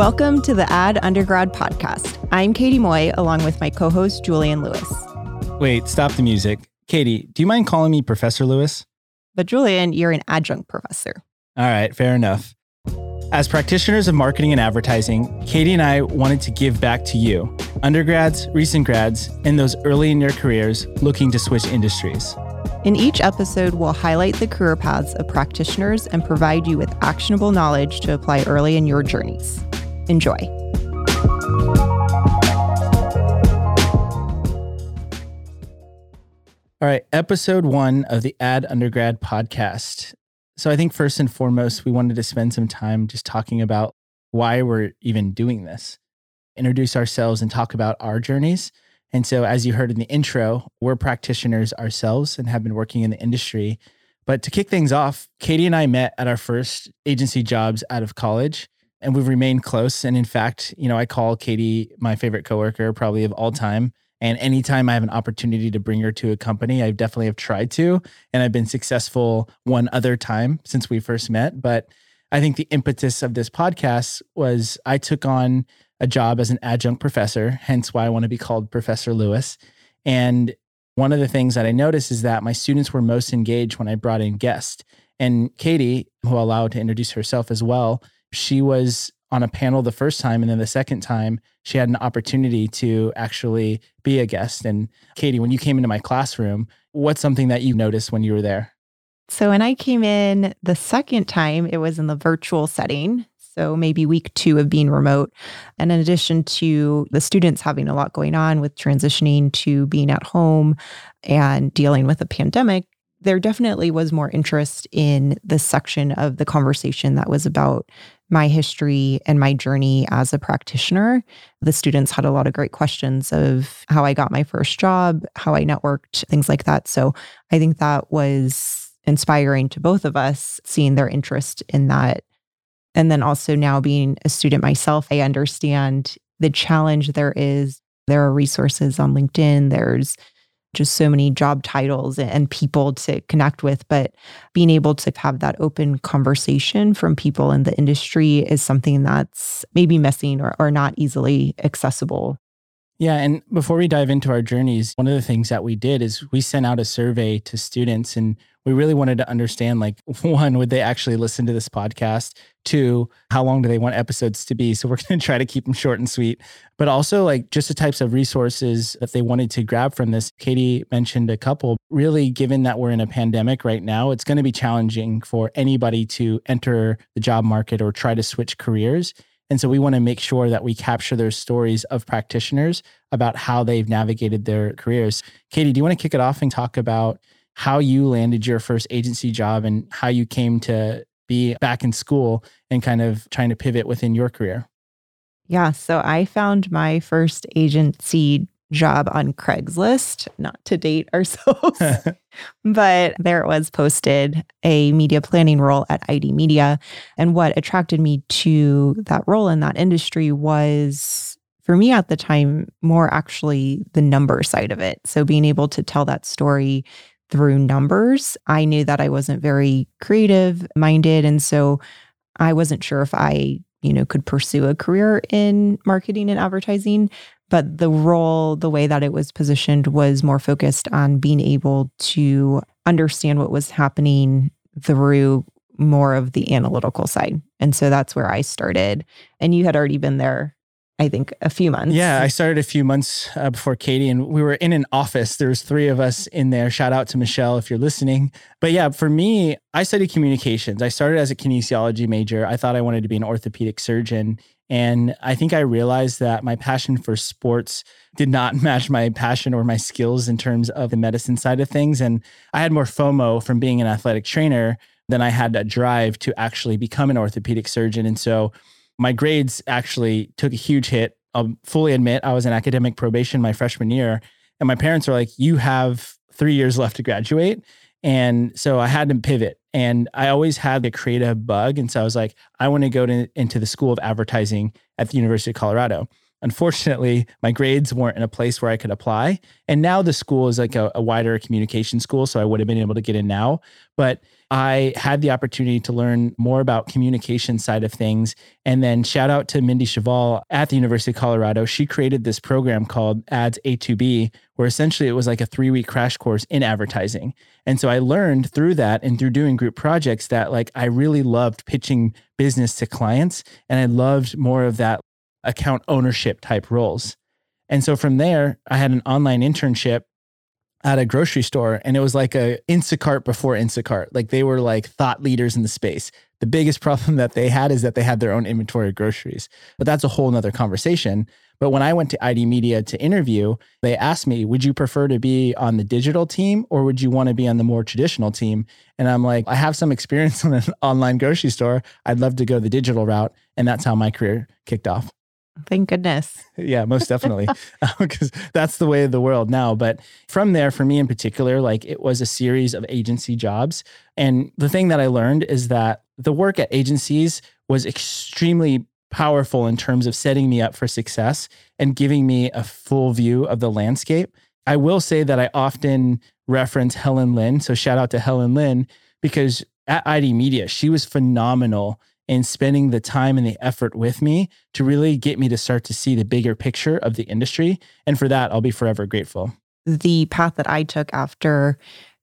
Welcome to the Ad Undergrad podcast. I'm Katie Moy, along with my co host, Julian Lewis. Wait, stop the music. Katie, do you mind calling me Professor Lewis? But, Julian, you're an adjunct professor. All right, fair enough. As practitioners of marketing and advertising, Katie and I wanted to give back to you, undergrads, recent grads, and those early in your careers looking to switch industries. In each episode, we'll highlight the career paths of practitioners and provide you with actionable knowledge to apply early in your journeys. Enjoy. All right, episode one of the Ad Undergrad podcast. So, I think first and foremost, we wanted to spend some time just talking about why we're even doing this, introduce ourselves and talk about our journeys. And so, as you heard in the intro, we're practitioners ourselves and have been working in the industry. But to kick things off, Katie and I met at our first agency jobs out of college and we've remained close. And in fact, you know, I call Katie my favorite coworker probably of all time. And anytime I have an opportunity to bring her to a company, I definitely have tried to. And I've been successful one other time since we first met. But I think the impetus of this podcast was I took on a job as an adjunct professor, hence why I want to be called Professor Lewis. And one of the things that I noticed is that my students were most engaged when I brought in guests. And Katie, who I'll allow to introduce herself as well, she was on a panel the first time and then the second time she had an opportunity to actually be a guest. And katie when you came into my classroom what's something that you noticed when you were there? So when i came in the second time it was in the virtual setting so maybe week two of being remote. And in addition to the students having a lot going on with transitioning to being at home and dealing with a pandemic there definitely was more interest in the section of the conversation that was about my history and my journey as a practitioner. The students had a lot of great questions of how I got my first job, how I networked, things like that. So I think that was inspiring to both of us, seeing their interest in that. And then also now being a student myself, I understand the challenge there is. There are resources on LinkedIn, there's just so many job titles and people to connect with. But being able to have that open conversation from people in the industry is something that's maybe missing or, or not easily accessible. Yeah. And before we dive into our journeys, one of the things that we did is we sent out a survey to students and we really wanted to understand like one would they actually listen to this podcast? Two how long do they want episodes to be? So we're going to try to keep them short and sweet. But also like just the types of resources that they wanted to grab from this. Katie mentioned a couple. Really given that we're in a pandemic right now it's going to be challenging for anybody to enter the job market or try to switch careers and so we want to make sure that we capture those stories of practitioners about how they've navigated their careers katie do you want to kick it off and talk about how you landed your first agency job and how you came to be back in school and kind of trying to pivot within your career. Yeah. So I found my first agency job on Craigslist, not to date ourselves, but there it was posted a media planning role at ID Media. And what attracted me to that role in that industry was for me at the time, more actually the number side of it. So being able to tell that story through numbers. I knew that I wasn't very creative minded. And so I wasn't sure if I, you know, could pursue a career in marketing and advertising. But the role, the way that it was positioned, was more focused on being able to understand what was happening through more of the analytical side. And so that's where I started. And you had already been there I think a few months. Yeah, I started a few months uh, before Katie, and we were in an office. There was three of us in there. Shout out to Michelle if you're listening. But yeah, for me, I studied communications. I started as a kinesiology major. I thought I wanted to be an orthopedic surgeon, and I think I realized that my passion for sports did not match my passion or my skills in terms of the medicine side of things. And I had more FOMO from being an athletic trainer than I had a drive to actually become an orthopedic surgeon. And so my grades actually took a huge hit. I'll fully admit I was in academic probation my freshman year. And my parents were like, you have three years left to graduate. And so I had to pivot. And I always had the creative bug. And so I was like, I want to go to, into the School of Advertising at the University of Colorado. Unfortunately, my grades weren't in a place where I could apply. And now the school is like a, a wider communication school. So I would have been able to get in now. But I had the opportunity to learn more about communication side of things. And then shout out to Mindy Cheval at the University of Colorado. She created this program called Ads A2B, where essentially it was like a three week crash course in advertising. And so I learned through that and through doing group projects that like I really loved pitching business to clients and I loved more of that account ownership type roles. And so from there, I had an online internship at a grocery store and it was like a Instacart before Instacart. Like they were like thought leaders in the space. The biggest problem that they had is that they had their own inventory of groceries. But that's a whole nother conversation. But when I went to ID Media to interview, they asked me, would you prefer to be on the digital team or would you want to be on the more traditional team? And I'm like, I have some experience on an online grocery store. I'd love to go the digital route. And that's how my career kicked off. Thank goodness. yeah, most definitely. Um, because that's the way of the world now. But from there, for me in particular, like it was a series of agency jobs. And the thing that I learned is that the work at agencies was extremely powerful in terms of setting me up for success and giving me a full view of the landscape. I will say that I often reference Helen Lin. So shout out to Helen Lin because at ID Media, she was phenomenal and spending the time and the effort with me to really get me to start to see the bigger picture of the industry. And for that, I'll be forever grateful. The path that I took after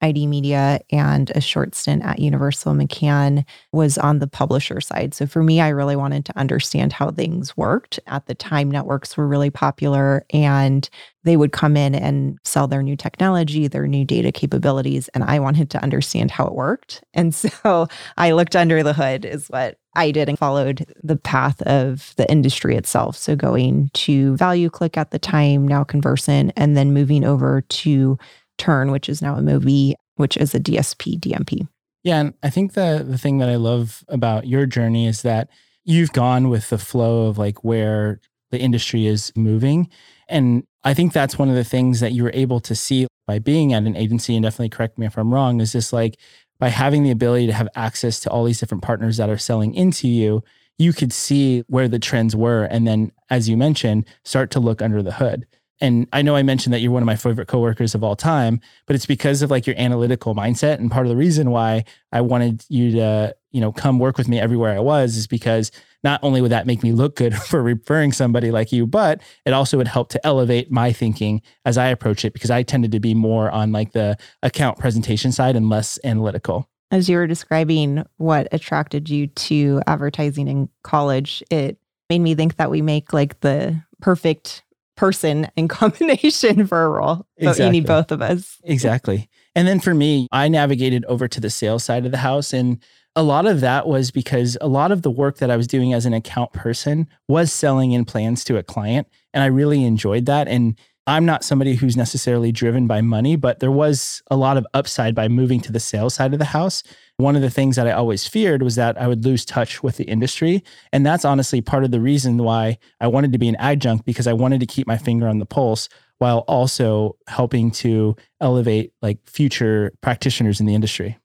ID Media and a short stint at Universal McCann was on the publisher side. So for me, I really wanted to understand how things worked. At the time, networks were really popular and they would come in and sell their new technology, their new data capabilities. And I wanted to understand how it worked. And so I looked under the hood, is what I did, and followed the path of the industry itself. So going to ValueClick at the time, now Conversant, and then moving over to Turn, which is now Amobee, which is a DSP DMP. Yeah, and I think the the thing that I love about your journey is that you've gone with the flow of like where the industry is moving. And I think that's one of the things that you were able to see by being at an agency, and definitely correct me if I'm wrong, is just like by having the ability to have access to all these different partners that are selling into you, you could see where the trends were. And then, as you mentioned, start to look under the hood. And I know I mentioned that you're one of my favorite coworkers of all time, but it's because of like your analytical mindset. And part of the reason why I wanted you to, you know, come work with me everywhere I was is because not only would that make me look good for referring somebody like you, but it also would help to elevate my thinking as I approach it because I tended to be more on like the account presentation side and less analytical. As you were describing what attracted you to advertising in college, it made me think that we make like the perfect person in combination for a role. So exactly. you need both of us. exactly. And then for me, I navigated over to the sales side of the house. And a lot of that was because a lot of the work that I was doing as an account person was selling in plans to a client. And I really enjoyed that. And I'm not somebody who's necessarily driven by money, but there was a lot of upside by moving to the sales side of the house. One of the things that I always feared was that I would lose touch with the industry. And that's honestly part of the reason why I wanted to be an adjunct because I wanted to keep my finger on the pulse while also helping to elevate like future practitioners in the industry.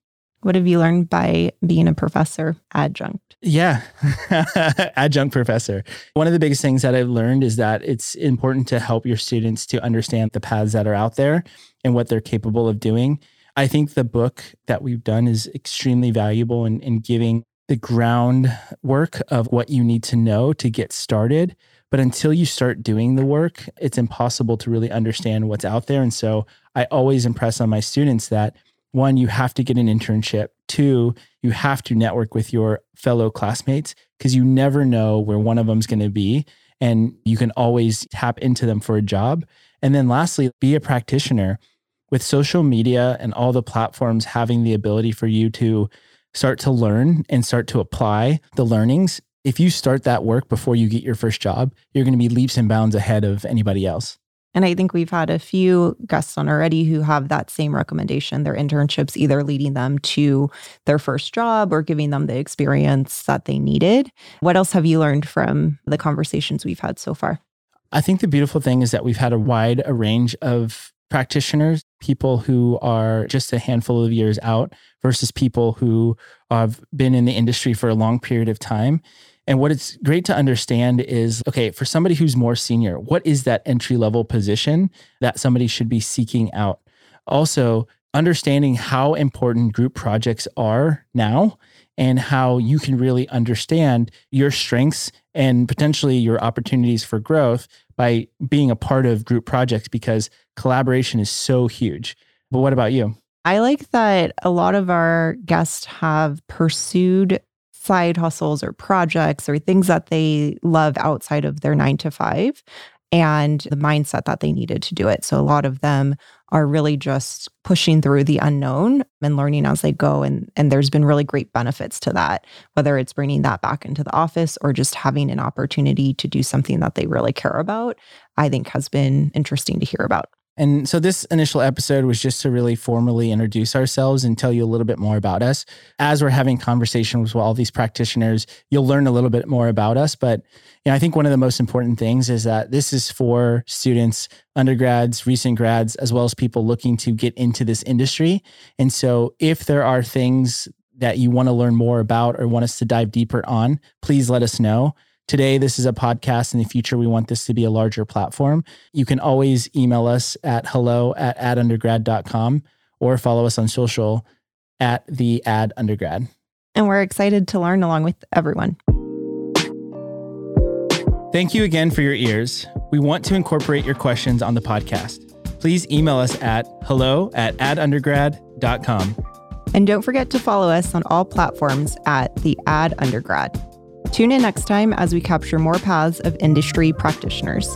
What have you learned by being a professor adjunct? Yeah, adjunct professor. One of the biggest things that I've learned is that it's important to help your students to understand the paths that are out there and what they're capable of doing. I think the book that we've done is extremely valuable in, in giving the groundwork of what you need to know to get started. But until you start doing the work, it's impossible to really understand what's out there. And so I always impress on my students that one, you have to get an internship. Two, you have to network with your fellow classmates because you never know where one of them's going to be. And you can always tap into them for a job. And then lastly, be a practitioner. With social media and all the platforms having the ability for you to start to learn and start to apply the learnings, if you start that work before you get your first job, you're going to be leaps and bounds ahead of anybody else. And I think we've had a few guests on already who have that same recommendation their internships either leading them to their first job or giving them the experience that they needed. What else have you learned from the conversations we've had so far? I think the beautiful thing is that we've had a wide a range of practitioners, people who are just a handful of years out versus people who have been in the industry for a long period of time. And what it's great to understand is okay, for somebody who's more senior, what is that entry level position that somebody should be seeking out? Also, understanding how important group projects are now and how you can really understand your strengths and potentially your opportunities for growth by being a part of group projects because collaboration is so huge. But what about you? I like that a lot of our guests have pursued side hustles or projects or things that they love outside of their nine to five and the mindset that they needed to do it. So a lot of them are really just pushing through the unknown and learning as they go and and there's been really great benefits to that whether it's bringing that back into the office or just having an opportunity to do something that they really care about i think has been interesting to hear about and so this initial episode was just to really formally introduce ourselves and tell you a little bit more about us. As we're having conversations with all these practitioners, you'll learn a little bit more about us. But you know, I think one of the most important things is that this is for students, undergrads, recent grads, as well as people looking to get into this industry. And so if there are things that you want to learn more about or want us to dive deeper on, please let us know. Today, this is a podcast. In the future, we want this to be a larger platform. You can always email us at hello at adundergrad.com or follow us on social at the ad undergrad. And we're excited to learn along with everyone. Thank you again for your ears. We want to incorporate your questions on the podcast. Please email us at hello at adundergrad.com. And don't forget to follow us on all platforms at the Ad Undergrad. Tune in next time as we capture more paths of industry practitioners.